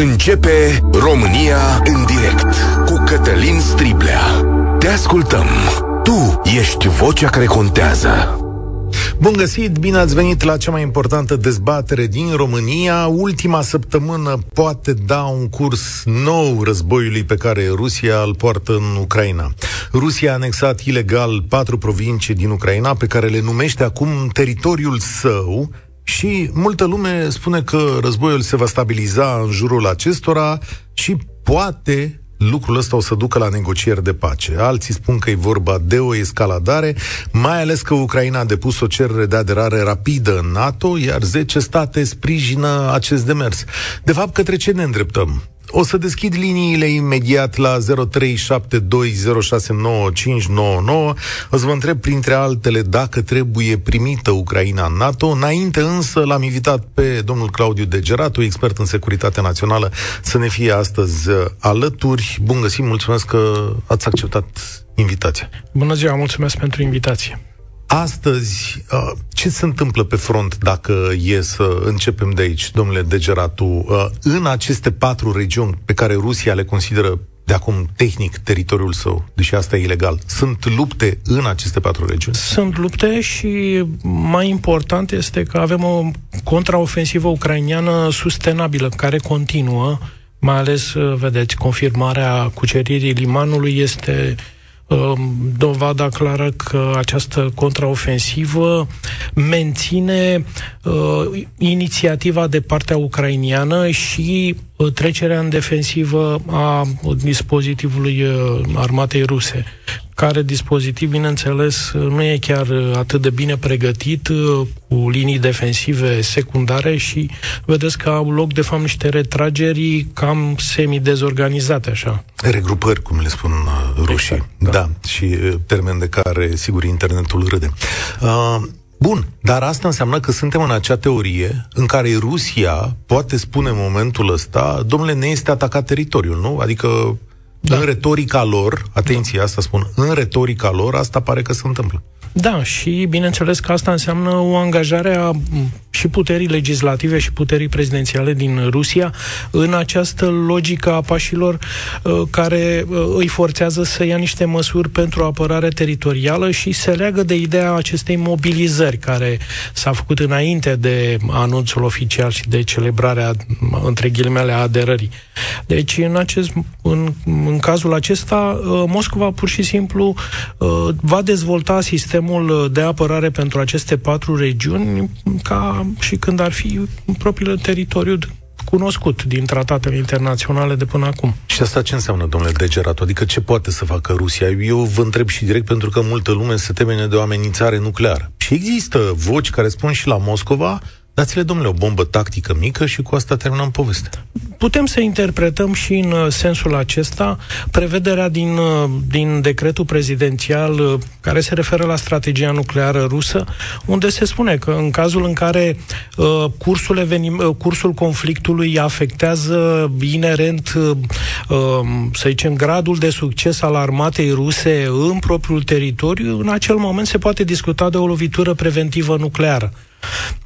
Începe România în direct cu Cătălin Striblea. Te ascultăm. Tu ești vocea care contează. Bun găsit, bine ați venit la cea mai importantă dezbatere din România. Ultima săptămână poate da un curs nou războiului pe care Rusia îl poartă în Ucraina. Rusia a anexat ilegal patru provincii din Ucraina pe care le numește acum teritoriul său, și multă lume spune că războiul se va stabiliza în jurul acestora și poate lucrul ăsta o să ducă la negocieri de pace. Alții spun că e vorba de o escaladare, mai ales că Ucraina a depus o cerere de aderare rapidă în NATO, iar 10 state sprijină acest demers. De fapt, către ce ne îndreptăm? O să deschid liniile imediat la 0372069599. O să vă întreb printre altele dacă trebuie primită Ucraina în NATO. Înainte însă l-am invitat pe domnul Claudiu Degeratu, expert în securitate națională, să ne fie astăzi alături. Bun găsit, mulțumesc că ați acceptat invitația. Bună ziua, mulțumesc pentru invitație. Astăzi, uh, ce se întâmplă pe front dacă e să începem de aici, domnule Degeratu, uh, în aceste patru regiuni pe care Rusia le consideră de acum tehnic teritoriul său, deși asta e ilegal. Sunt lupte în aceste patru regiuni? Sunt lupte și mai important este că avem o contraofensivă ucrainiană sustenabilă care continuă, mai ales, uh, vedeți, confirmarea cuceririi limanului este uh, Um, dovada clară că această contraofensivă menține uh, inițiativa de partea ucrainiană și uh, trecerea în defensivă a dispozitivului uh, armatei ruse care dispozitiv, bineînțeles, nu e chiar atât de bine pregătit, cu linii defensive secundare și vedeți că au loc, de fapt, niște retrageri cam semi-dezorganizate, așa. Regrupări, cum le spun uh, rușii. Exact, da. da. Și uh, termen de care, sigur, internetul râde. Uh, Bun, dar asta înseamnă că suntem în acea teorie în care Rusia poate spune în momentul ăsta, domnule, ne este atacat teritoriul, nu? Adică da. În retorica lor, atenție, da. asta spun, în retorica lor, asta pare că se întâmplă. Da, și bineînțeles că asta înseamnă o angajare a și puterii legislative și puterii prezidențiale din Rusia în această logică a pașilor uh, care uh, îi forțează să ia niște măsuri pentru apărare teritorială și se leagă de ideea acestei mobilizări care s-a făcut înainte de anunțul oficial și de celebrarea, între ghilimele, a aderării. Deci, în, acest, în, în cazul acesta, uh, Moscova pur și simplu va dezvolta sistemul de apărare pentru aceste patru regiuni ca și când ar fi propriul teritoriu cunoscut din tratatele internaționale de până acum. Și asta ce înseamnă, domnule Degerat? Adică ce poate să facă Rusia? Eu vă întreb și direct pentru că multă lume se temene de o amenințare nucleară. Și există voci care spun și la Moscova Dați-le, domnule, o bombă tactică mică și cu asta terminăm povestea. Putem să interpretăm și în uh, sensul acesta prevederea din, uh, din decretul prezidențial uh, care se referă la strategia nucleară rusă, unde se spune că în cazul în care uh, cursul, evenim, uh, cursul conflictului afectează inerent, uh, să zicem, gradul de succes al armatei ruse în propriul teritoriu, în acel moment se poate discuta de o lovitură preventivă nucleară.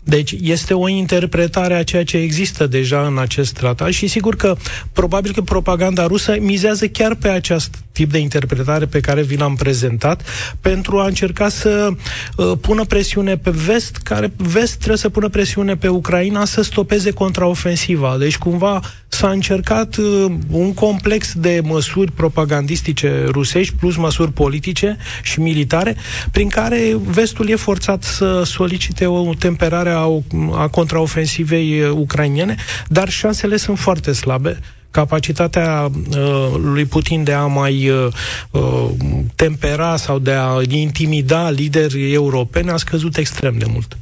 Deci este o interpretare a ceea ce există deja în acest tratat și sigur că probabil că propaganda rusă mizează chiar pe acest tip de interpretare pe care vi l-am prezentat pentru a încerca să uh, pună presiune pe vest, care vest trebuie să pună presiune pe Ucraina să stopeze contraofensiva. Deci cumva s-a încercat uh, un complex de măsuri propagandistice rusești plus măsuri politice și militare prin care vestul e forțat să solicite o temperare a, a contraofensivei uh, ucrainiene, dar șansele sunt foarte slabe capacitatea uh, lui Putin de a mai uh, uh, tempera sau de a intimida lideri europeni a scăzut extrem de mult.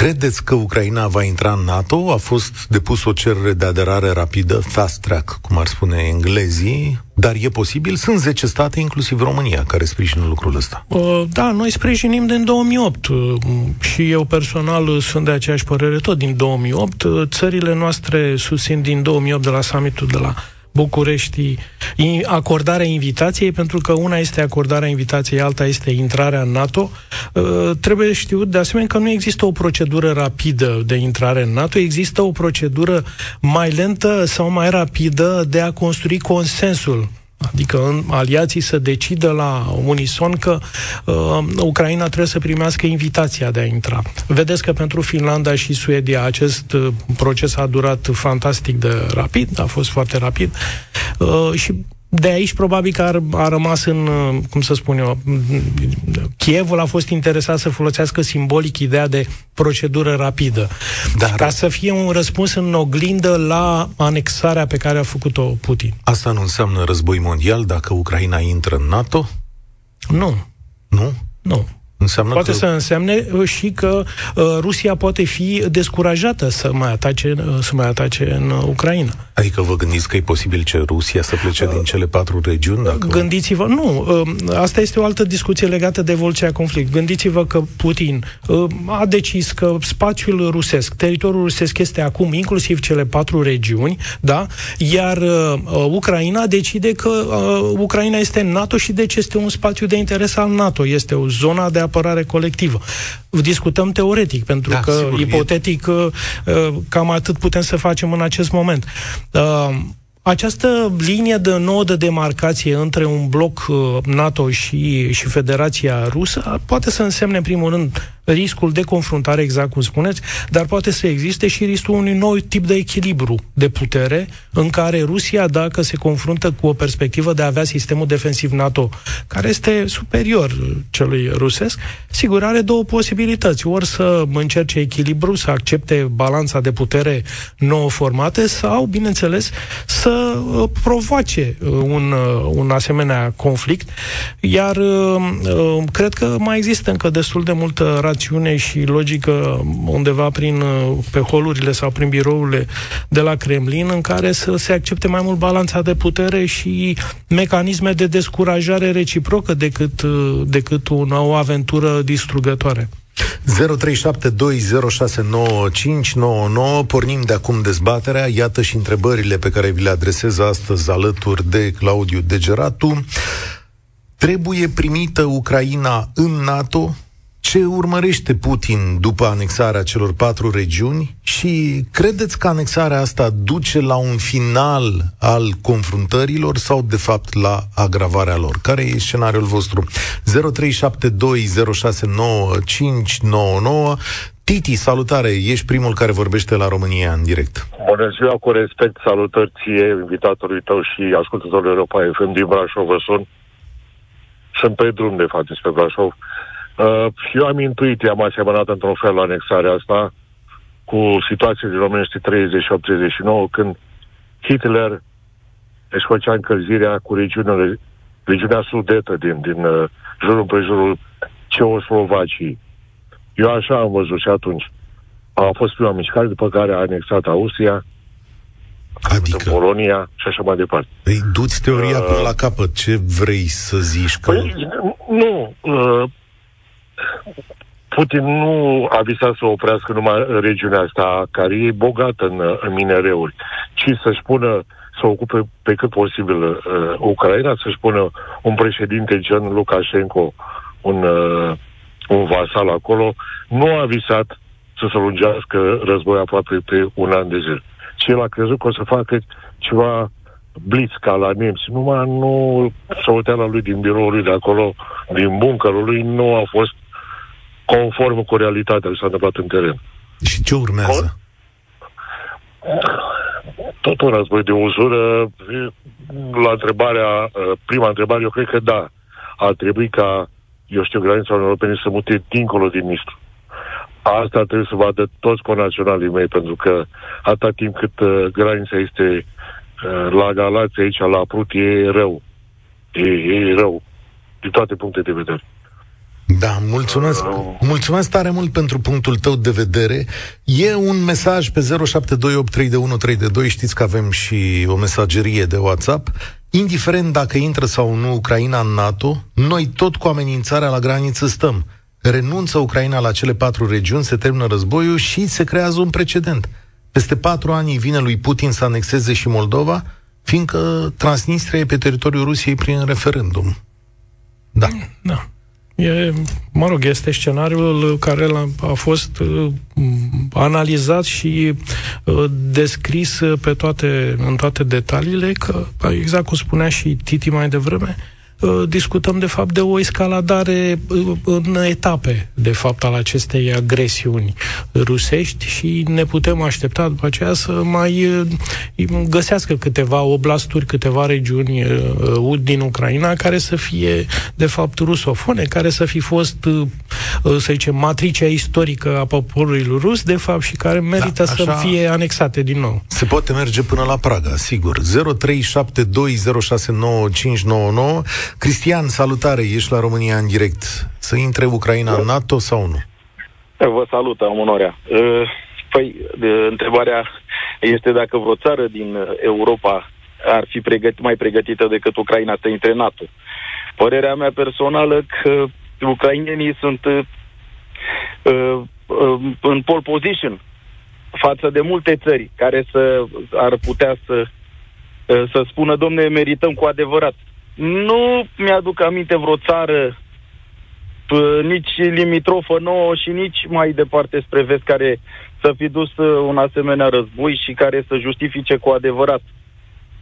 Credeți că Ucraina va intra în NATO? A fost depus o cerere de aderare rapidă, fast track, cum ar spune englezii, dar e posibil? Sunt 10 state, inclusiv România, care sprijină lucrul ăsta. Uh, da, noi sprijinim din 2008 uh, și eu personal sunt de aceeași părere tot din 2008. Uh, țările noastre susțin din 2008 de la summitul de la București acordarea invitației, pentru că una este acordarea invitației, alta este intrarea în NATO. Uh, trebuie știut de asemenea că nu există o procedură rapidă de intrare în NATO, există o procedură mai lentă sau mai rapidă de a construi consensul Adică în aliații să decidă la unison că uh, Ucraina trebuie să primească invitația de a intra. Vedeți că pentru Finlanda și Suedia acest uh, proces a durat fantastic de rapid, a fost foarte rapid uh, și de aici probabil că a, a rămas în, uh, cum să spun eu, Chievul a fost interesat să folosească simbolic ideea de procedură rapidă. Dar... Ca să fie un răspuns în oglindă la anexarea pe care a făcut-o Putin. Asta nu înseamnă război mondial dacă Ucraina intră în NATO? Nu. Nu? Nu. Înseamnă poate că... să însemne uh, și că uh, Rusia poate fi descurajată să mai atace, uh, să mai atace în Ucraina. Adică vă gândiți că e posibil ce Rusia să plece uh, din cele patru regiuni? Dacă... Gândiți-vă, nu, uh, asta este o altă discuție legată de evoluția conflict. Gândiți-vă că Putin uh, a decis că spațiul rusesc, teritoriul rusesc este acum inclusiv cele patru regiuni, da? Iar uh, Ucraina decide că uh, Ucraina este în NATO și deci este un spațiu de interes al NATO, este o zona de apărare colectivă. Discutăm teoretic, pentru da, că sigur, ipotetic e... Uh, cam atât putem să facem în acest moment. Uh, această linie de nouă de demarcație între un bloc uh, NATO și, și Federația Rusă poate să însemne, în primul rând, riscul de confruntare, exact cum spuneți, dar poate să existe și riscul unui nou tip de echilibru de putere în care Rusia, dacă se confruntă cu o perspectivă de a avea sistemul defensiv NATO, care este superior celui rusesc, sigur are două posibilități. Ori să încerce echilibru, să accepte balanța de putere nouă formate sau, bineînțeles, să uh, provoace uh, un, uh, un asemenea conflict. Iar cred că mai există încă destul de multă rațiune și logică undeva prin, pe holurile sau prin birourile de la Kremlin în care să se accepte mai mult balanța de putere și mecanisme de descurajare reciprocă decât, decât o, o aventură distrugătoare. 0372069599 Pornim de acum dezbaterea Iată și întrebările pe care vi le adresez astăzi Alături de Claudiu Degeratu Trebuie primită Ucraina în NATO? Ce urmărește Putin după anexarea celor patru regiuni și credeți că anexarea asta duce la un final al confruntărilor sau de fapt la agravarea lor? Care e scenariul vostru? 0372069599 Titi, salutare! Ești primul care vorbește la România în direct. Bună ziua, cu respect, salutări ție, invitatului tău și ascultătorul Europa FM din Brașov, vă sun. Sunt pe drum, de fapt, spre Brașov. Uh, Uh, eu am intuit, am asemănat într-un fel la anexarea asta cu situația din 1938-39, când Hitler își făcea încălzirea cu regiunile, regiunea sudetă din, din uh, jurul împrejurul Ceoslovaciei. Eu așa am văzut și atunci. A fost prima mișcare, după care a anexat Austria, Adică? Polonia și așa mai departe. Păi, du-ți teoria uh, până la capăt. Ce vrei să zici? Că... Păi, nu. Uh, Putin nu a visat să oprească numai regiunea asta, care e bogată în, în minereuri, ci să-și pună să ocupe pe cât posibil uh, Ucraina, să-și pună un președinte gen Lukashenko, un, uh, un vasal acolo, nu a visat să se lungească război aproape pe un an de zile. Și el a crezut că o să facă ceva blitz ca la nemți, numai nu la lui din biroul lui de acolo, din bunkerul lui, nu a fost conform cu realitatea ce s-a întâmplat în teren. Și ce urmează? Tot un război de uzură. La întrebarea, prima întrebare, eu cred că da. Ar trebui ca, eu știu, granița Uniunii Europene să mute dincolo din Nistru. Asta trebuie să vadă toți conaționalii mei, pentru că atâta timp cât uh, granița este uh, la Galați, aici, la Prut, e rău. E, e rău. Din toate punctele de vedere. Da, mulțumesc. Mulțumesc tare mult pentru punctul tău de vedere. E un mesaj pe 07283132, știți că avem și o mesagerie de WhatsApp. Indiferent dacă intră sau nu Ucraina în NATO, noi tot cu amenințarea la graniță stăm. Renunță Ucraina la cele patru regiuni, se termină războiul și se creează un precedent. Peste patru ani vine lui Putin să anexeze și Moldova, fiindcă Transnistria e pe teritoriul Rusiei prin referendum. Da. Da. E, mă rog, este scenariul care a fost uh, analizat și uh, descris pe toate, în toate detaliile, că, exact cum spunea și Titi mai devreme, Uh, discutăm de fapt de o escaladare uh, în etape, de fapt, al acestei agresiuni rusești și ne putem aștepta după aceea să mai uh, găsească câteva oblasturi, câteva regiuni din Ucraina care să fie, de fapt, rusofone, care să fi fost, să zicem, matricea istorică a poporului rus, de fapt, și care merită da, să fie anexate din nou. Se poate merge până la Praga, sigur. 0372069599 Cristian, salutare, ești la România în direct. Să intre Ucraina în NATO sau nu? Vă salut, am onoarea. Păi, întrebarea este dacă vreo țară din Europa ar fi pregăt, mai pregătită decât Ucraina să intre în NATO. Părerea mea personală că ucrainenii sunt uh, uh, în pole position față de multe țări care să ar putea să, uh, să spună, domne, merităm cu adevărat nu mi-aduc aminte vreo țară nici limitrofă nouă și nici mai departe spre vest care să fi dus uh, un asemenea război și care să justifice cu adevărat.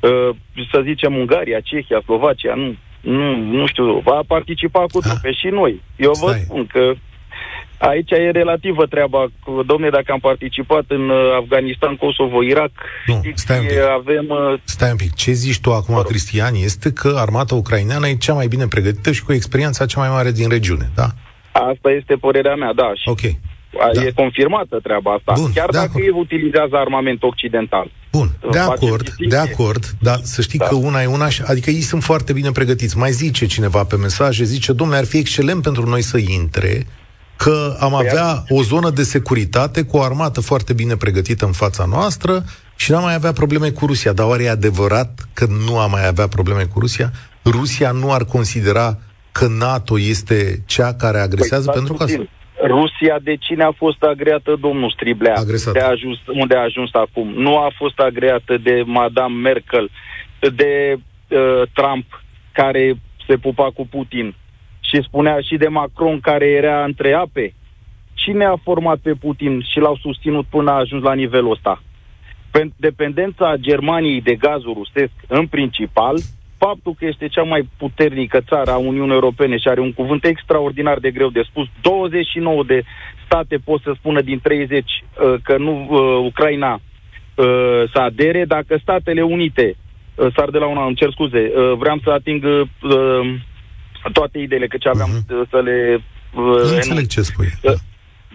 Uh, să zicem Ungaria, Cehia, Slovacia, nu, nu, nu știu, va participa cu trupe și noi. Eu vă spun că Aici e relativă treaba. Domne, dacă am participat în uh, Afganistan, Kosovo, Irak, nu, stai un pic. avem... Uh, stai un pic. Ce zici tu acum, Cristian, este că armata ucraineană e cea mai bine pregătită și cu experiența cea mai mare din regiune, da? Asta este părerea mea, da. Și ok. Da. E confirmată treaba asta. Bun, Chiar dacă acord. ei utilizează armament occidental. Bun, de acord, de acord, dar să știi da. că una e una, adică ei sunt foarte bine pregătiți. Mai zice cineva pe mesaje, zice, domnule, ar fi excelent pentru noi să intre, că am păi avea o zonă de securitate cu o armată foarte bine pregătită în fața noastră și n-am mai avea probleme cu Rusia. Dar oare e adevărat că nu am mai avea probleme cu Rusia? Rusia nu ar considera că NATO este cea care agresează păi, pentru că... Rusia de cine a fost agreată, domnul Striblea? Agresat. De a ajuns, unde a ajuns acum? Nu a fost agreată de Madame Merkel, de uh, Trump, care se pupa cu Putin și spunea și de Macron care era între ape. Cine a format pe Putin și l-au susținut până a ajuns la nivelul ăsta? Dependența Germaniei de gazul rusesc, în principal, faptul că este cea mai puternică țară a Uniunii Europene și are un cuvânt extraordinar de greu de spus, 29 de state pot să spună din 30 uh, că nu uh, Ucraina uh, să adere, dacă Statele Unite uh, s-ar de la una, îmi cer scuze, uh, vreau să ating uh, toate ideile, că ce aveam uh-huh. să le... Uh, înțeleg ce spui. Uh,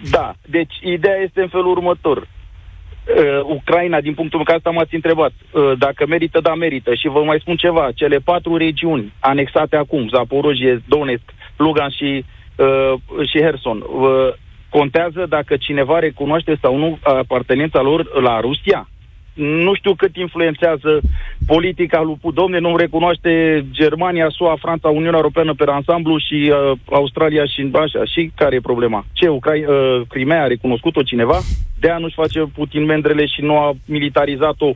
da, deci ideea este în felul următor. Uh, Ucraina, din punctul meu, că asta m-ați întrebat, uh, dacă merită, da, merită. Și vă mai spun ceva, cele patru regiuni anexate acum, Zaporojie, Donetsk, Lugan și, uh, și Herson, uh, contează dacă cineva recunoaște sau nu apartenența lor la Rusia? Nu știu cât influențează politica lui Domne, nu recunoaște Germania, SUA, Franța, Uniunea Europeană pe ansamblu și uh, Australia și așa. Și care e problema? Ce, Ucra- uh, Crimea a recunoscut-o cineva? De a nu-și face Putin mendrele și nu a militarizat-o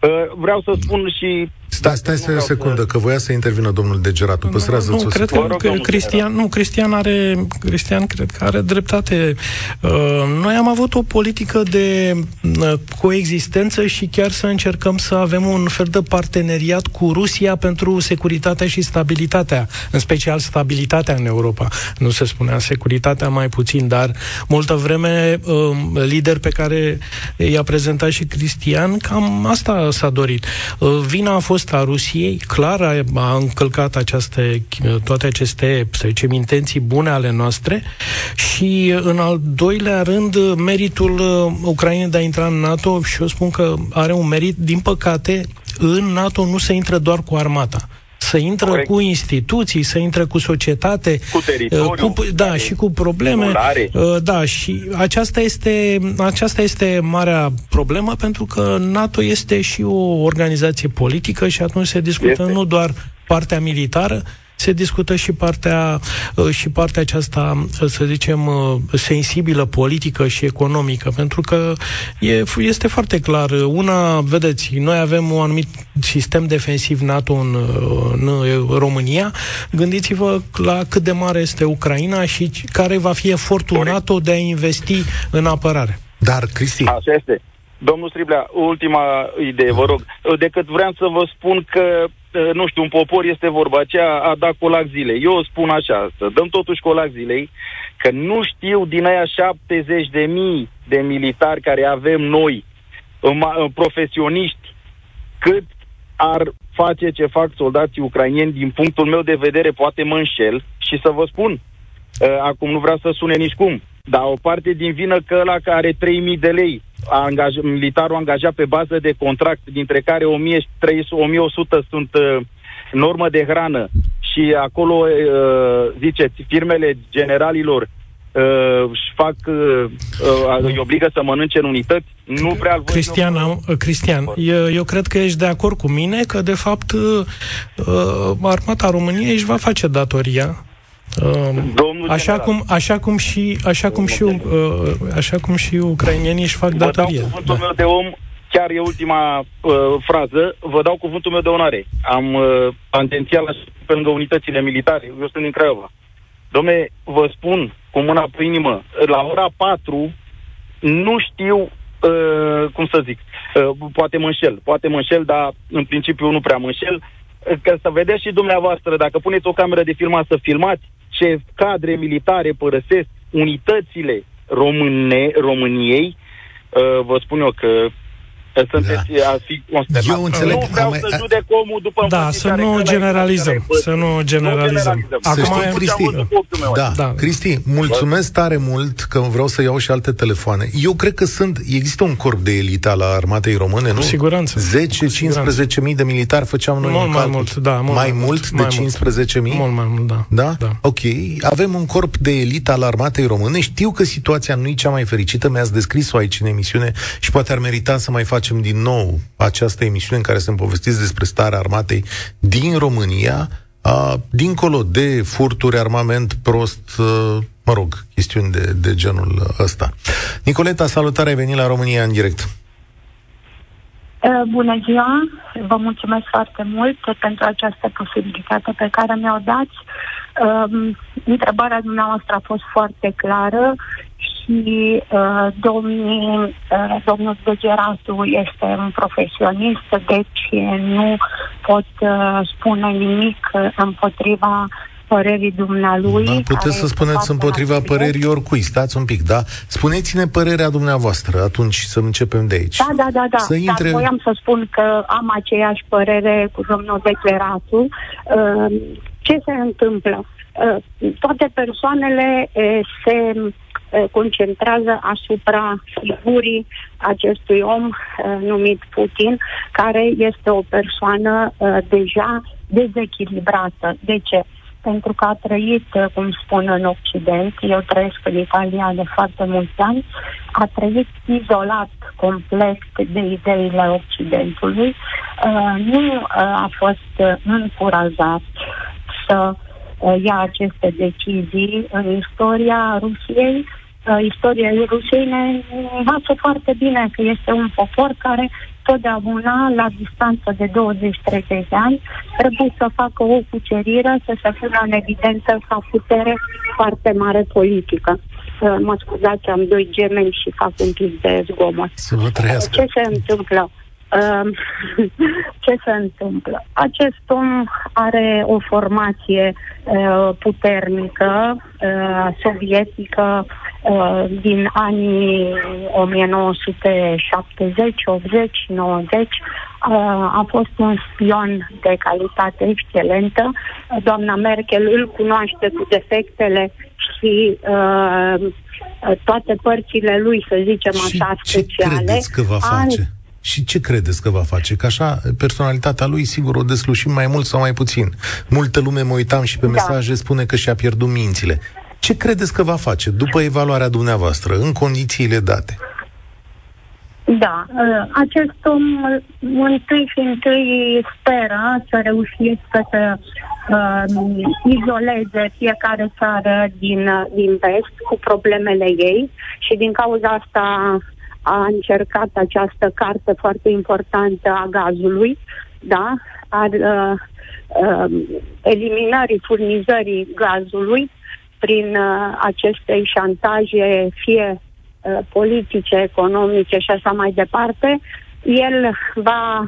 Uh, vreau să spun și... Stai, stai să o secundă, să... că voia să intervină domnul Degeratu. Păstrează nu, nu cred că, că Cristian, nu, Cristian are, Cristian cred că are dreptate. Uh, noi am avut o politică de uh, coexistență și chiar să încercăm să avem un fel de parteneriat cu Rusia pentru securitatea și stabilitatea, în special stabilitatea în Europa. Nu se spunea securitatea mai puțin, dar multă vreme lider pe care i-a prezentat și Cristian, cam asta s-a dorit. Uh, vina a fost a Rusiei, clar a, a încălcat aceste, toate aceste, să zicem, intenții bune ale noastre și, în al doilea rând, meritul uh, Ucrainei de a intra în NATO, și eu spun că are un merit, din păcate, în NATO nu se intră doar cu armata să intră Corect. cu instituții, să intră cu societate, cu teritoriu, cu, da, și cu probleme. Simulare. Uh, da, și aceasta este, aceasta este marea problemă, pentru că NATO este și o organizație politică și atunci se discută este. nu doar partea militară, se discută și partea, și partea aceasta, să zicem, sensibilă politică și economică, pentru că e, este foarte clar. Una, vedeți, noi avem un anumit sistem defensiv NATO în, în România. Gândiți-vă la cât de mare este Ucraina și care va fi efortul NATO de a investi în apărare. Dar, Cristi... Așa este. Domnul Striblea, ultima idee, vă rog. Decât vreau să vă spun că, nu știu, un popor este vorba aceea, a dat colac zilei. Eu spun așa, să dăm totuși colac zilei, că nu știu din aia 70 de mii de militari care avem noi, profesioniști, cât ar face ce fac soldații ucrainieni, din punctul meu de vedere, poate mă înșel și să vă spun, acum nu vreau să sune nici cum, dar o parte din vină că ăla care are 3.000 de lei, angaj, militarul angajat pe bază de contract, dintre care 1300, 1100 sunt uh, normă de hrană. Și acolo, uh, ziceți, firmele generalilor uh, își fac, uh, uh, îi obligă să mănânce în unități, nu prea văd Cristian, eu, uh, Cristian eu, eu cred că ești de acord cu mine că, de fapt, uh, uh armata României își va face datoria Domnul așa cum, așa cum și, așa cum și, uh, așa cum și ucrainienii își fac datorie. Vă dau cuvântul da. meu de om, chiar e ultima uh, frază, vă dau cuvântul meu de onoare. Am uh, antențial pe lângă unitățile militare, eu sunt din Craiova. Domne, vă spun cu mâna pe inimă, la ora 4 nu știu uh, cum să zic, uh, poate mă înșel, poate mă înșel, dar în principiu nu prea mă înșel, uh, că să vedeți și dumneavoastră, dacă puneți o cameră de filmat să filmați, ce cadre militare părăsesc unitățile române, României, uh, vă spun eu că sunteți da. a fi consternat. Eu înțeleg. Nu vreau să judec omul după Da, să nu generalizăm. Să nu generalizăm. Acum știți, Cristi, da, da. Cristi, mulțumesc tare mult că vreau să iau și alte telefoane. Eu cred că sunt, există un corp de elită la armatei române, nu? Cu siguranță. 10-15 mii de militari făceam noi mult în mai mult, da, mult mai, mai mult de 15 mii? Mult mai mult, da. Da? da. Ok. Avem un corp de elită al armatei române. Știu că situația nu e cea mai fericită, mi-ați descris-o aici în emisiune și poate ar merita să mai facem din nou această emisiune în care să povestiți despre starea armatei din România, a, dincolo de furturi, armament prost, a, mă rog, chestiuni de, de genul ăsta. Nicoleta, salutare, ai venit la România în direct. Bună ziua! Vă mulțumesc foarte mult pentru această posibilitate pe care mi-o dați. Întrebarea dumneavoastră a fost foarte clară și uh, domnul, uh, domnul Degerasu este un profesionist, deci nu pot uh, spune nimic împotriva părerii dumnealui. Da, puteți să spuneți împotriva activități. părerii oricui. Stați un pic, da? Spuneți-ne părerea dumneavoastră atunci să începem de aici. Da, da, da, da. Să intre... Dar voiam să spun că am aceeași părere cu domnul Decleratu. Uh, ce se întâmplă? Uh, toate persoanele uh, se Eh, concentrează asupra figurii acestui om uh, numit Putin, care este o persoană uh, deja dezechilibrată. De ce? Pentru că a trăit, cum spun, în Occident, eu trăiesc în Italia de foarte mulți ani, a trăit izolat complet de ideile Occidentului, uh, nu uh, a fost încurajat să uh, ia aceste decizii în istoria Rusiei, uh, istoria Rusiei ne învață foarte bine că este un popor care totdeauna, la distanță de 20-30 de ani, trebuie să facă o cucerire, să se pună în evidență ca putere foarte mare politică. Uh, mă scuzați, am doi gemeni și fac un pic de zgomot. Să vă trăiască. Ce se întâmplă? Uh, ce se întâmplă? Acest om are o formație uh, puternică, uh, sovietică, Uh, din anii 1970, 80, 90. a fost un spion de calitate excelentă. Doamna Merkel îl cunoaște cu defectele și uh, toate părțile lui, să zicem și așa, speciale. Ce credeți că va face? Și ce credeți că va face? Că așa, personalitatea lui, sigur, o deslușim mai mult sau mai puțin. Multă lume, mă uitam și pe da. mesaje, spune că și-a pierdut mințile. Ce credeți că va face după evaluarea dumneavoastră, în condițiile date? Da, ă, acest om întâi și întâi speră să reușească să uh, izoleze fiecare țară din, din vest cu problemele ei și din cauza asta a încercat această carte foarte importantă a gazului, da, a uh, uh, eliminării furnizării gazului prin uh, aceste șantaje, fie uh, politice, economice și așa mai departe, el va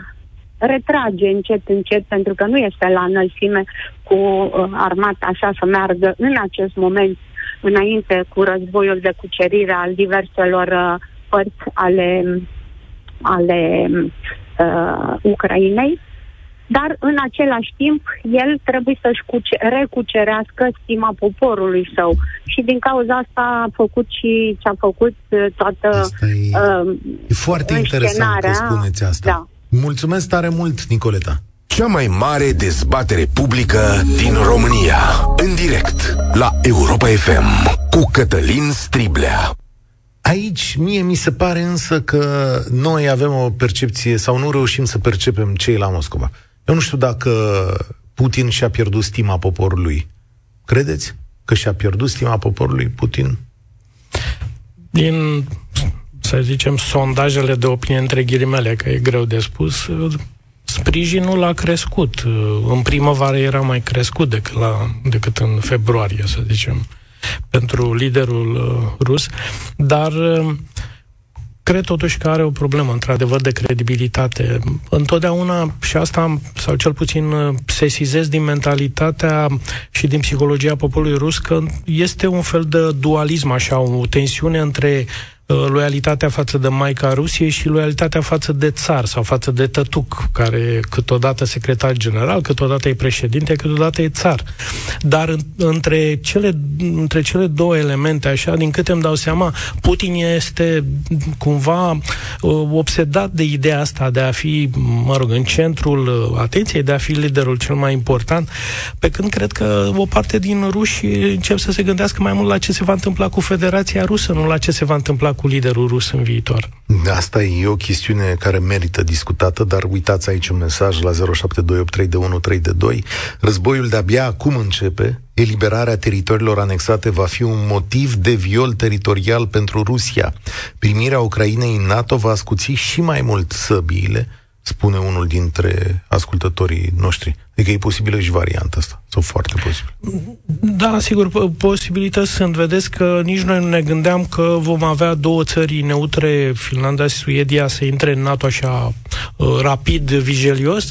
retrage încet, încet, pentru că nu este la înălțime cu uh, armata așa să meargă în acest moment înainte cu războiul de cucerire al diverselor uh, părți ale, ale uh, Ucrainei dar în același timp el trebuie să-și cuce- recucerească stima poporului său. Și din cauza asta a făcut și ce a făcut uh, toată asta e, uh, e foarte interesant că spuneți asta. Da. Mulțumesc tare mult, Nicoleta. Cea mai mare dezbatere publică din România. În direct la Europa FM cu Cătălin Striblea. Aici, mie mi se pare însă că noi avem o percepție sau nu reușim să percepem cei la Moscova. Eu nu știu dacă Putin și-a pierdut stima poporului. Credeți că și-a pierdut stima poporului Putin? Din, să zicem, sondajele de opinie între ghilimele, că e greu de spus, sprijinul a crescut. În primăvară era mai crescut decât, la, decât în februarie, să zicem, pentru liderul uh, rus, dar uh, cred totuși că are o problemă, într-adevăr, de credibilitate. Întotdeauna, și asta, sau cel puțin sesizez din mentalitatea și din psihologia poporului rus, că este un fel de dualism, așa, o tensiune între Uh, loialitatea față de Maica Rusiei și loialitatea față de țar sau față de Tătuc, care e câteodată secretar general, câteodată e președinte, câteodată e țar. Dar între cele, între cele două elemente, așa, din câte îmi dau seama, Putin este cumva uh, obsedat de ideea asta de a fi, mă rog, în centrul uh, atenției, de a fi liderul cel mai important, pe când cred că o parte din ruși încep să se gândească mai mult la ce se va întâmpla cu Federația Rusă, nu la ce se va întâmpla cu liderul rus în viitor? Asta e o chestiune care merită discutată, dar uitați aici un mesaj la 07283132. Războiul de-abia acum începe. Eliberarea teritoriilor anexate va fi un motiv de viol teritorial pentru Rusia. Primirea Ucrainei în NATO va scuți și mai mult săbiile spune unul dintre ascultătorii noștri. Adică e posibilă și varianta asta, sau foarte posibil. Da, sigur, posibilități sunt. Vedeți că nici noi nu ne gândeam că vom avea două țări neutre, Finlanda și Suedia, să intre în NATO așa uh, rapid, vigelios.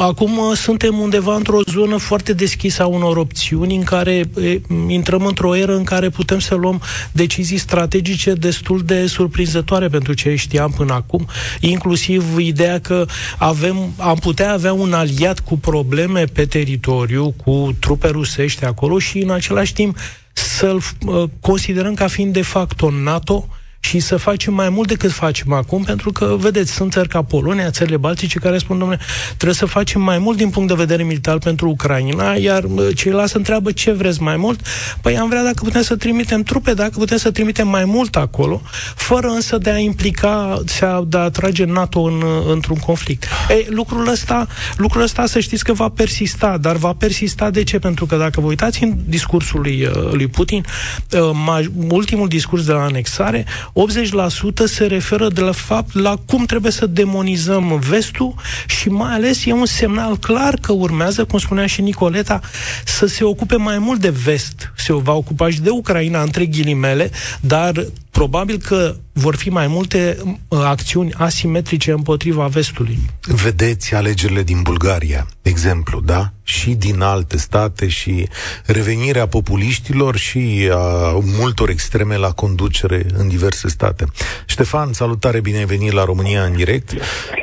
Uh, Acum uh, suntem undeva într-o zonă foarte deschisă a unor opțiuni în care e, intrăm într-o eră în care putem să luăm decizii strategice destul de surprinzătoare pentru ce știam până acum, inclusiv ideea că avem, am putea avea un aliat cu probleme pe teritoriu, cu trupe rusești acolo și în același timp să-l uh, considerăm ca fiind de facto NATO, și să facem mai mult decât facem acum, pentru că, vedeți, sunt țări ca Polonia, țările baltice, care spun, domnule, trebuie să facem mai mult din punct de vedere militar pentru Ucraina, iar ceilalți întreabă ce vreți mai mult. Păi am vrea dacă putem să trimitem trupe, dacă putem să trimitem mai mult acolo, fără însă de a implica, de a atrage NATO în, într-un conflict. Ei, lucrul ăsta, lucrul ăsta să știți că va persista, dar va persista de ce? Pentru că dacă vă uitați în discursul lui, uh, lui Putin, uh, ultimul discurs de la anexare, 80% se referă de la fapt la cum trebuie să demonizăm vestul și mai ales e un semnal clar că urmează, cum spunea și Nicoleta, să se ocupe mai mult de vest. Se va ocupa și de Ucraina, între ghilimele, dar probabil că vor fi mai multe uh, acțiuni asimetrice împotriva vestului. Vedeți alegerile din Bulgaria, exemplu, da? Și din alte state și revenirea populiștilor și a multor extreme la conducere în diverse state. Ștefan, salutare, bine ai venit la România în direct.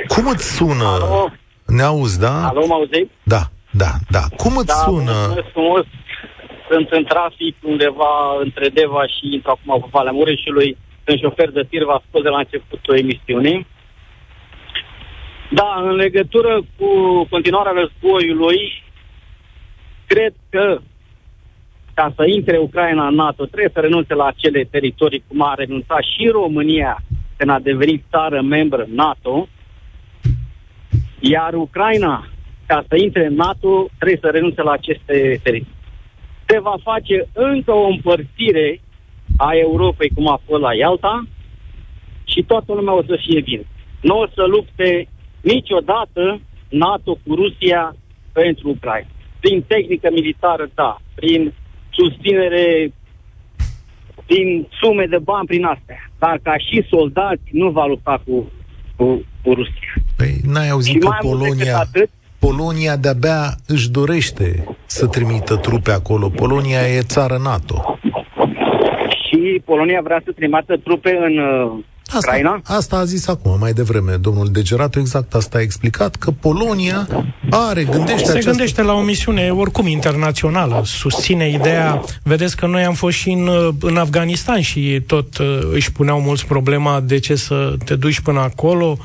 Cum îți sună? Alo. Ne auzi, da? Alo, mă auzi? Da, da, da. Cum îți da, sună? Frumos. Sunt în trafic undeva între Deva și intru acum pe Valea Mureșului sunt șofer de tir, v-a spus de la începutul emisiunii. Da, în legătură cu continuarea războiului, cred că ca să intre Ucraina în NATO, trebuie să renunțe la acele teritorii cum a renunțat și România în a deveni țară membră NATO, iar Ucraina, ca să intre în NATO, trebuie să renunțe la aceste teritorii. Se va face încă o împărțire a Europei, cum a fost la Ialta, și toată lumea o să fie bine. Nu o să lupte niciodată NATO cu Rusia pentru Ucraina. Prin tehnică militară, da. Prin susținere din sume de bani prin astea. Dar ca și soldați nu va lupta cu, cu, cu Rusia. Păi n-ai auzit și că Polonia, atât, Polonia de-abia își dorește să trimită trupe acolo. Polonia e țară NATO. Și Polonia vrea să trimită trupe în uh, Asta, Ucraina? Asta a zis acum, mai devreme, domnul Degeratu, exact asta a explicat, că Polonia are, gândește Se această... gândește la o misiune oricum internațională, susține ideea, vedeți că noi am fost și în, în Afganistan și tot uh, își puneau mulți problema de ce să te duci până acolo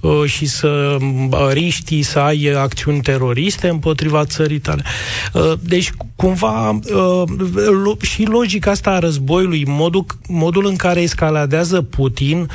uh, și să uh, riști, să ai acțiuni teroriste împotriva țării tale. Uh, deci, cumva, uh, lo- și logica asta a războiului, modul, modul în care escaladează Putin,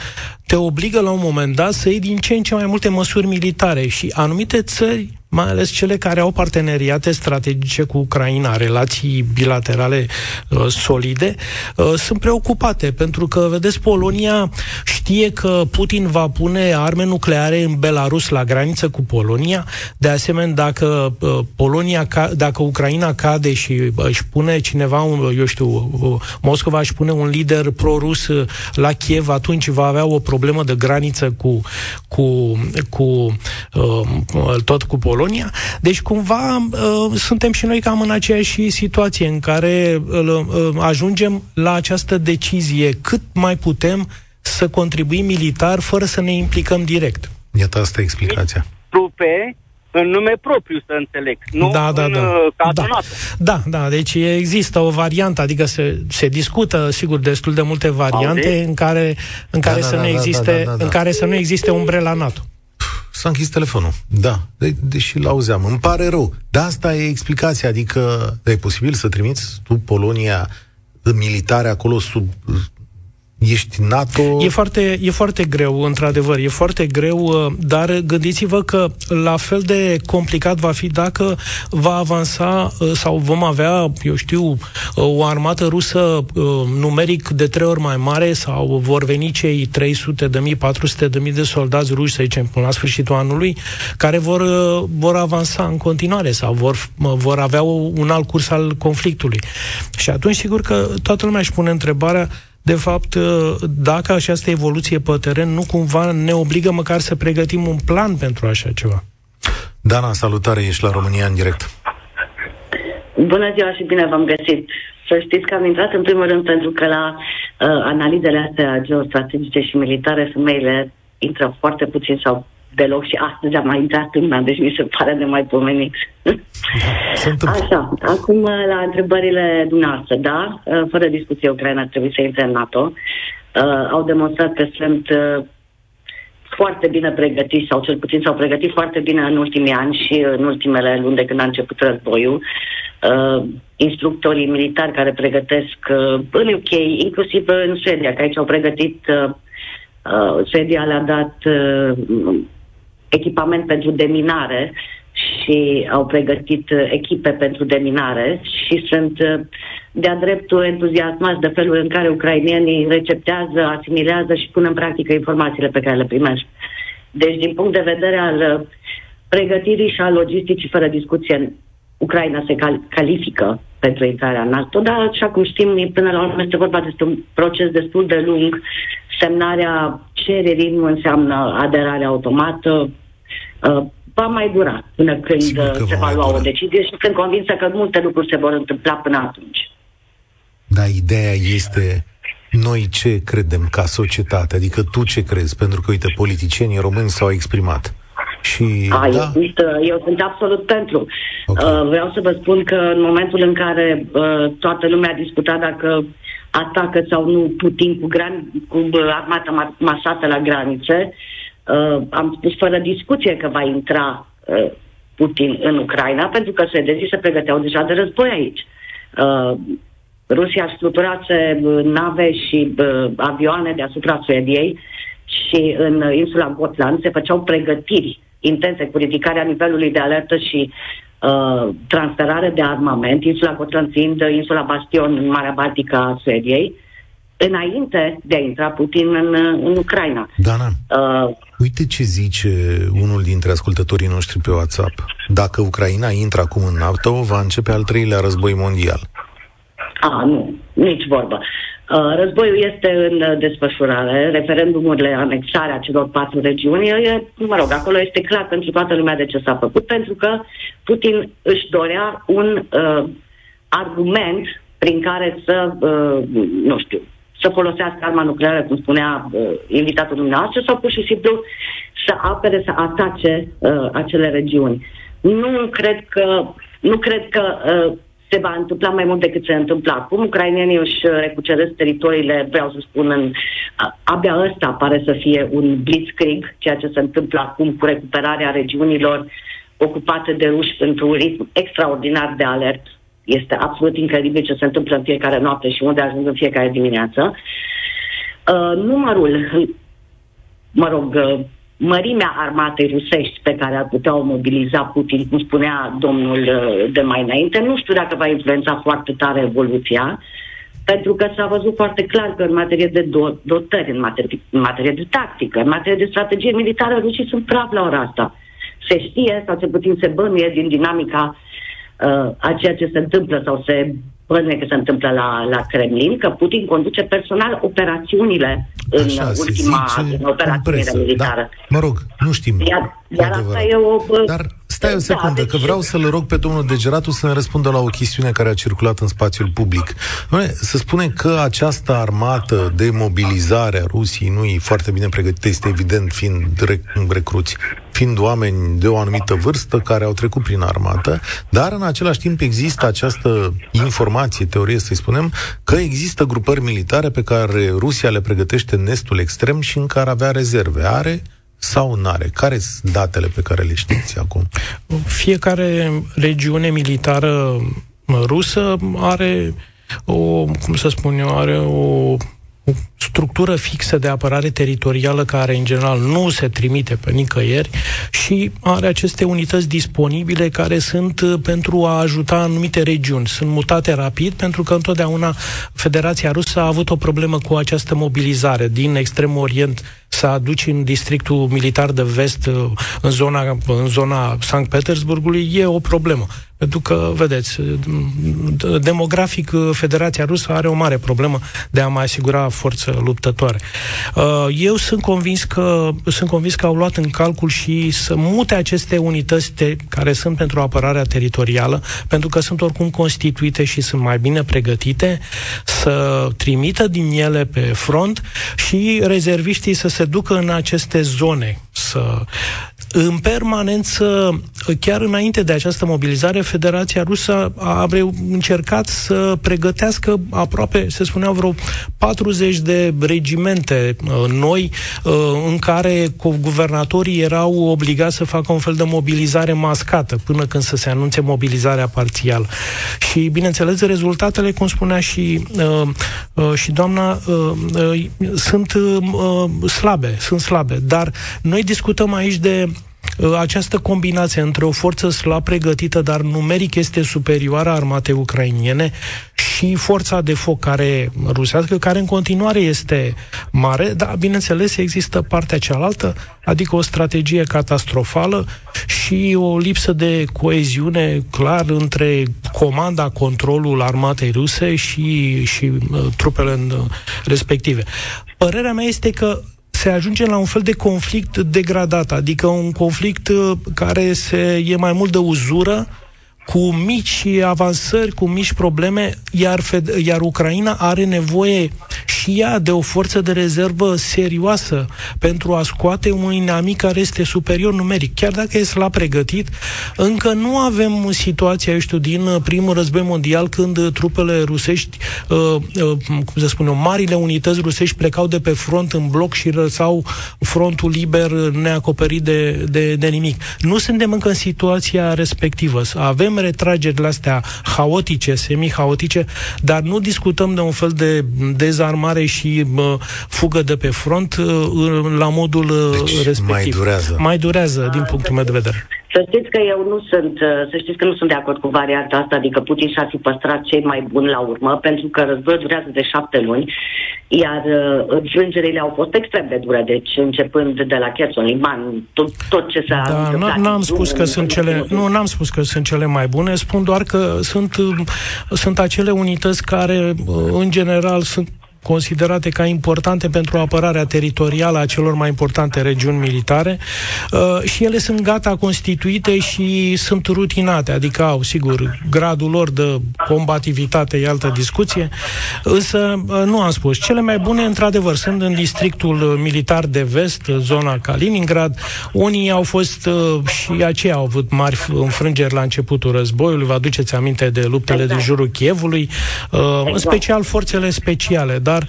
te obligă la un moment dat să iei din ce în ce mai multe măsuri militare și anumite țări mai ales cele care au parteneriate strategice cu Ucraina, relații bilaterale uh, solide, uh, sunt preocupate, pentru că, vedeți, Polonia știe că Putin va pune arme nucleare în Belarus la graniță cu Polonia. De asemenea, dacă uh, Polonia, ca, dacă Ucraina cade și uh, își pune cineva, un, eu știu, uh, Moscova își pune un lider pro-rus uh, la Kiev, atunci va avea o problemă de graniță cu, cu, cu uh, tot cu Polonia Polonia. Deci, cumva, uh, suntem și noi cam în aceeași situație în care uh, uh, ajungem la această decizie cât mai putem să contribuim militar fără să ne implicăm direct. Iată, asta e explicația. Trupe în nume propriu, să înțeleg, nu da, da, în da. da. da, da, deci există o variantă, adică se, se discută, sigur, destul de multe variante Aude? în care, în care da, să da, nu da, existe, da, da, da, da. în care să nu existe umbrela NATO s-a închis telefonul. Da, de- deși l-auzeam. Îmi pare rău. Dar asta e explicația, adică e posibil să trimiți tu Polonia militare acolo sub Ești NATO... E foarte, e foarte greu, într-adevăr, e foarte greu, uh, dar gândiți-vă că la fel de complicat va fi dacă va avansa uh, sau vom avea, eu știu, uh, o armată rusă numeric de trei ori mai mare sau vor veni cei 300 de mii, 400 de mii de soldați ruși, să zicem, până la sfârșitul anului, care vor, vor avansa în continuare sau vor, vor avea un alt curs al conflictului. Și atunci, sigur că toată lumea își pune întrebarea de fapt, ă, dacă această evoluție pe teren nu cumva ne obligă măcar să pregătim un plan pentru așa ceva. Dana, salutare, ești la România în direct. Bună ziua și bine v-am găsit. Să știți că am intrat în primul rând pentru că la uh, analizele astea geostrategice și militare femeile intră foarte puțin sau deloc și astăzi am mai intrat în deci mi se pare de mai pomenit. Da, Așa, acum la întrebările dumneavoastră, da, uh, fără discuție Ucraina trebuie să intre în NATO. Uh, au demonstrat că sunt uh, foarte bine pregătiți, sau cel puțin s-au pregătit foarte bine în ultimii ani și în ultimele luni de când a început războiul. Uh, instructorii militari care pregătesc uh, în UK, inclusiv în Suedia, că aici au pregătit, uh, uh, Suedia le-a dat uh, echipament pentru deminare și au pregătit uh, echipe pentru deminare și sunt uh, de-a dreptul entuziasmați de felul în care ucrainienii receptează, asimilează și pun în practică informațiile pe care le primesc. Deci, din punct de vedere al uh, pregătirii și al logisticii, fără discuție, Ucraina se cal- califică pentru intrarea în NATO, dar, așa cum știm, până la urmă este vorba despre un proces destul de lung. Semnarea cererii nu înseamnă aderare automată, uh, va mai dura până când se va lua o decizie și sunt convinsă că multe lucruri se vor întâmpla până atunci. Da, ideea este noi ce credem ca societate, adică tu ce crezi, pentru că, uite, politicienii români s-au exprimat. Și, A, da? eu, eu sunt absolut pentru. Okay. Uh, vreau să vă spun că în momentul în care uh, toată lumea a discutat dacă atacă sau nu Putin cu, gran- cu uh, armata masată la granițe, uh, am spus fără discuție că va intra uh, Putin în Ucraina, pentru că suedezii se pregăteau deja de război aici. Uh, Rusia structurase uh, nave și uh, avioane deasupra Suediei și în insula Gotland se făceau pregătiri intense cu ridicarea nivelului de alertă și uh, transferare de armament, insula Gotland fiind insula Bastion în Marea Baltică a Suediei, înainte de a intra Putin în, în Ucraina. Dana, uh, uite ce zice unul dintre ascultătorii noștri pe WhatsApp. Dacă Ucraina intră acum în NATO, va începe al treilea război mondial. A, nu, nici vorbă. Uh, războiul este în desfășurare, referendumurile, anexarea celor patru regiuni, e, mă rog, acolo este clar pentru toată lumea de ce s-a făcut, pentru că Putin își dorea un uh, argument prin care să, uh, nu știu, să folosească arma nucleară, cum spunea uh, invitatul dumneavoastră, sau pur și simplu să apere, să atace uh, acele regiuni. Nu cred că, nu cred că uh, se va întâmpla mai mult decât se întâmplă acum. Ucrainenii își recuceresc teritoriile, vreau să spun, în, abia ăsta pare să fie un blitzkrieg, ceea ce se întâmplă acum cu recuperarea regiunilor ocupate de ruși pentru un ritm extraordinar de alert. Este absolut incredibil ce se întâmplă în fiecare noapte și unde ajung în fiecare dimineață. Uh, numărul, mă rog, uh, mărimea armatei rusești pe care ar putea o mobiliza Putin, cum spunea domnul uh, de mai înainte, nu știu dacă va influența foarte tare evoluția, pentru că s-a văzut foarte clar că în materie de do- dotări, în materie, în materie de tactică, în materie de strategie militară, rușii sunt praf la ora asta. Se știe, sau cel puțin se bănuie din dinamica uh, a ceea ce se întâmplă sau se bănuie că se întâmplă la, la Kremlin, că Putin conduce personal operațiunile în Așa, ultima în operațiune militară. Da. Mă rog, nu știm. Iar, iar asta e o... Dar stai o da, secundă, da, deci... că vreau să-l rog pe domnul Degeratu să ne răspundă la o chestiune care a circulat în spațiul public. Se spune că această armată de mobilizare a Rusiei nu e foarte bine pregătită, este evident fiind recruți fiind oameni de o anumită vârstă care au trecut prin armată, dar în același timp există această informație, teorie să-i spunem, că există grupări militare pe care Rusia le pregătește în estul extrem și în care avea rezerve. Are sau nu are? Care sunt datele pe care le știți acum? Fiecare regiune militară rusă are o, cum să spun eu, are o o structură fixă de apărare teritorială care în general nu se trimite pe nicăieri și are aceste unități disponibile care sunt uh, pentru a ajuta anumite regiuni. Sunt mutate rapid pentru că întotdeauna Federația Rusă a avut o problemă cu această mobilizare din extremul orient să aduci în districtul militar de vest, uh, în zona, în zona Sankt Petersburgului, e o problemă. Pentru că, vedeți, demografic, Federația Rusă are o mare problemă de a mai asigura forță luptătoare. Uh, eu sunt convins că, sunt convins că au luat în calcul și să mute aceste unități te, care sunt pentru apărarea teritorială, pentru că sunt oricum constituite și sunt mai bine pregătite, să trimită din ele pe front și rezerviștii să se ducă în aceste zone, să în permanență, chiar înainte de această mobilizare, Federația Rusă a încercat să pregătească aproape, se spunea, vreo 40 de regimente uh, noi uh, în care guvernatorii erau obligați să facă un fel de mobilizare mascată până când să se anunțe mobilizarea parțială. Și, bineînțeles, rezultatele, cum spunea și, uh, și doamna, sunt slabe, sunt slabe. Dar noi discutăm aici de Uh, această combinație între o forță slab pregătită, dar numeric este superioară a armatei ucrainiene și forța de foc care rusească, care în continuare este mare, dar bineînțeles există partea cealaltă, adică o strategie catastrofală și o lipsă de coeziune clar între comanda, controlul armatei ruse și, și uh, trupele uh, respective. Părerea mea este că se ajunge la un fel de conflict degradat, adică un conflict uh, care se, e mai mult de uzură, cu mici avansări, cu mici probleme, iar, Fed- iar Ucraina are nevoie și ea de o forță de rezervă serioasă pentru a scoate un inamic care este superior numeric. Chiar dacă e slab pregătit, încă nu avem situația, eu știu, din uh, primul război mondial când uh, trupele rusești, uh, uh, cum să spun eu, marile unități rusești plecau de pe front în bloc și răsau frontul liber neacoperit de, de, de nimic. Nu suntem încă în situația respectivă. Avem avem retragerile astea haotice, semi-haotice, dar nu discutăm de un fel de dezarmare și uh, fugă de pe front uh, la modul uh, deci, respectiv. mai durează. Mai durează, din punctul meu de vedere. Să știți că eu nu sunt, uh, să știți că nu sunt de acord cu varianta asta, adică Putin și-a fi păstrat cei mai buni la urmă, pentru că războiul durează de șapte luni, iar uh, înfrângerile au fost extrem de dure, deci începând de la Kherson, Liman, tot, tot ce s-a da, întâmplat. N-am spus că sunt cele, nu, n-am spus că sunt cele mai bune, spun doar că sunt, uh, sunt acele unități care, în general, sunt considerate ca importante pentru apărarea teritorială a celor mai importante regiuni militare uh, și ele sunt gata constituite și sunt rutinate, adică au, sigur, gradul lor de combativitate e altă discuție, însă uh, nu am spus. Cele mai bune, într-adevăr, sunt în districtul militar de vest, zona Kaliningrad. Unii au fost uh, și aceia au avut mari înfrângeri la începutul războiului, vă aduceți aminte de luptele exact. din jurul Chievului, uh, exact. în special forțele speciale, dar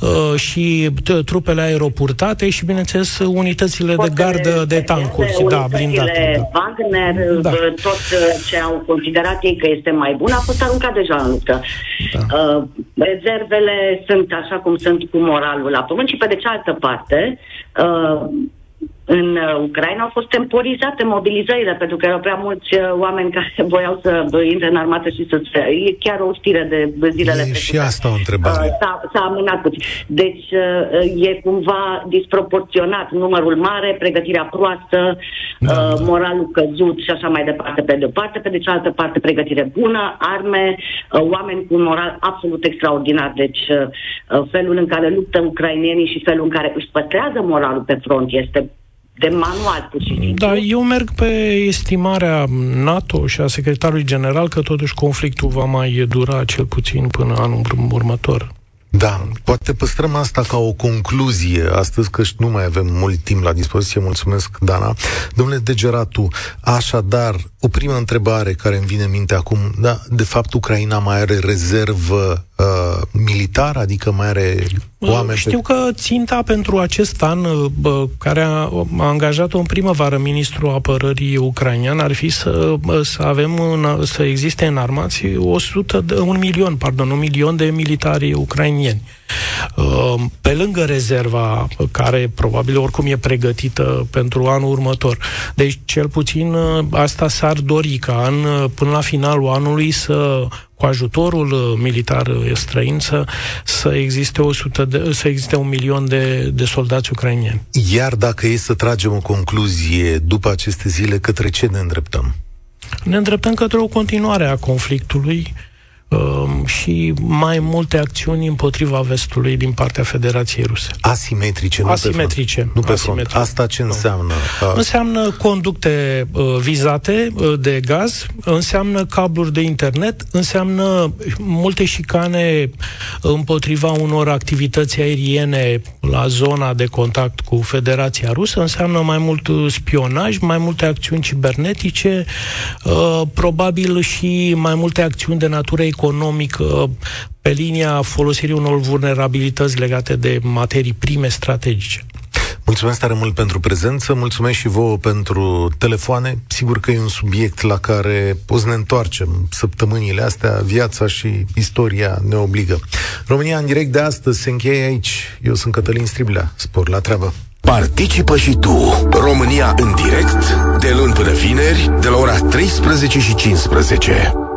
uh, și trupele aeroportate și, bineînțeles, unitățile de gardă de tancuri. Da, blindate. Da. Wagner, da. tot ce au considerat ei că este mai bun, a fost aruncat deja în luptă. Da. Uh, rezervele sunt așa cum sunt cu moralul la pământ și pe de cealaltă parte, uh, în uh, Ucraina au fost temporizate mobilizările, pentru că erau prea mulți uh, oameni care voiau să intre în armată și să se... E chiar o știre de zilele e Și asta o întrebare. Uh, s-a, s-a amânat puțin. Deci e cumva disproporționat numărul mare, pregătirea proastă, da. moralul căzut și așa mai departe pe de o parte, pe de cealaltă parte pregătire bună, arme, oameni cu un moral absolut extraordinar. Deci felul în care luptă ucrainienii și felul în care își păstrează moralul pe front este de manual, pur și simplu. Da, eu merg pe estimarea NATO și a secretarului general că totuși conflictul va mai dura cel puțin până anul următor. Da, poate păstrăm asta ca o concluzie astăzi, că nu mai avem mult timp la dispoziție. Mulțumesc, Dana. Domnule Degeratu, așadar, o primă întrebare care îmi vine în minte acum, da, de fapt, Ucraina mai are rezervă uh, militară, adică mai are oameni... Știu pe... că ținta pentru acest an, uh, bă, care a, a angajat-o în primăvară ministrul apărării ucrainean, ar fi să, să avem, în, să existe în armați 100 de, un milion, pardon, un milion de militari ucrainieni. Uh, pe lângă rezerva care probabil oricum e pregătită pentru anul următor. Deci, cel puțin, uh, asta s-ar dori ca în, până la finalul anului să cu ajutorul uh, militar străin să, să existe 100 de, să existe un milion de, de soldați ucrainieni. Iar dacă e să tragem o concluzie după aceste zile, către ce ne îndreptăm? Ne îndreptăm către o continuare a conflictului Um, și mai multe acțiuni împotriva vestului din partea Federației Ruse. Asimetrice, nu Asimetrice. Pe front. Nu pe Asimetrice. front. Asta ce înseamnă? Nu. Înseamnă conducte uh, vizate uh, de gaz, înseamnă cabluri de internet, înseamnă multe șicane împotriva unor activități aeriene la zona de contact cu Federația Rusă, înseamnă mai mult spionaj, mai multe acțiuni cibernetice, uh, probabil și mai multe acțiuni de natură economică pe linia folosirii unor vulnerabilități legate de materii prime strategice. Mulțumesc tare mult pentru prezență, mulțumesc și vouă pentru telefoane. Sigur că e un subiect la care o să ne întoarcem săptămânile astea, viața și istoria ne obligă. România în direct de astăzi se încheie aici. Eu sunt Cătălin Striblea. Spor la treabă! Participă și tu, România în direct, de luni până vineri, de la ora 13 și 15.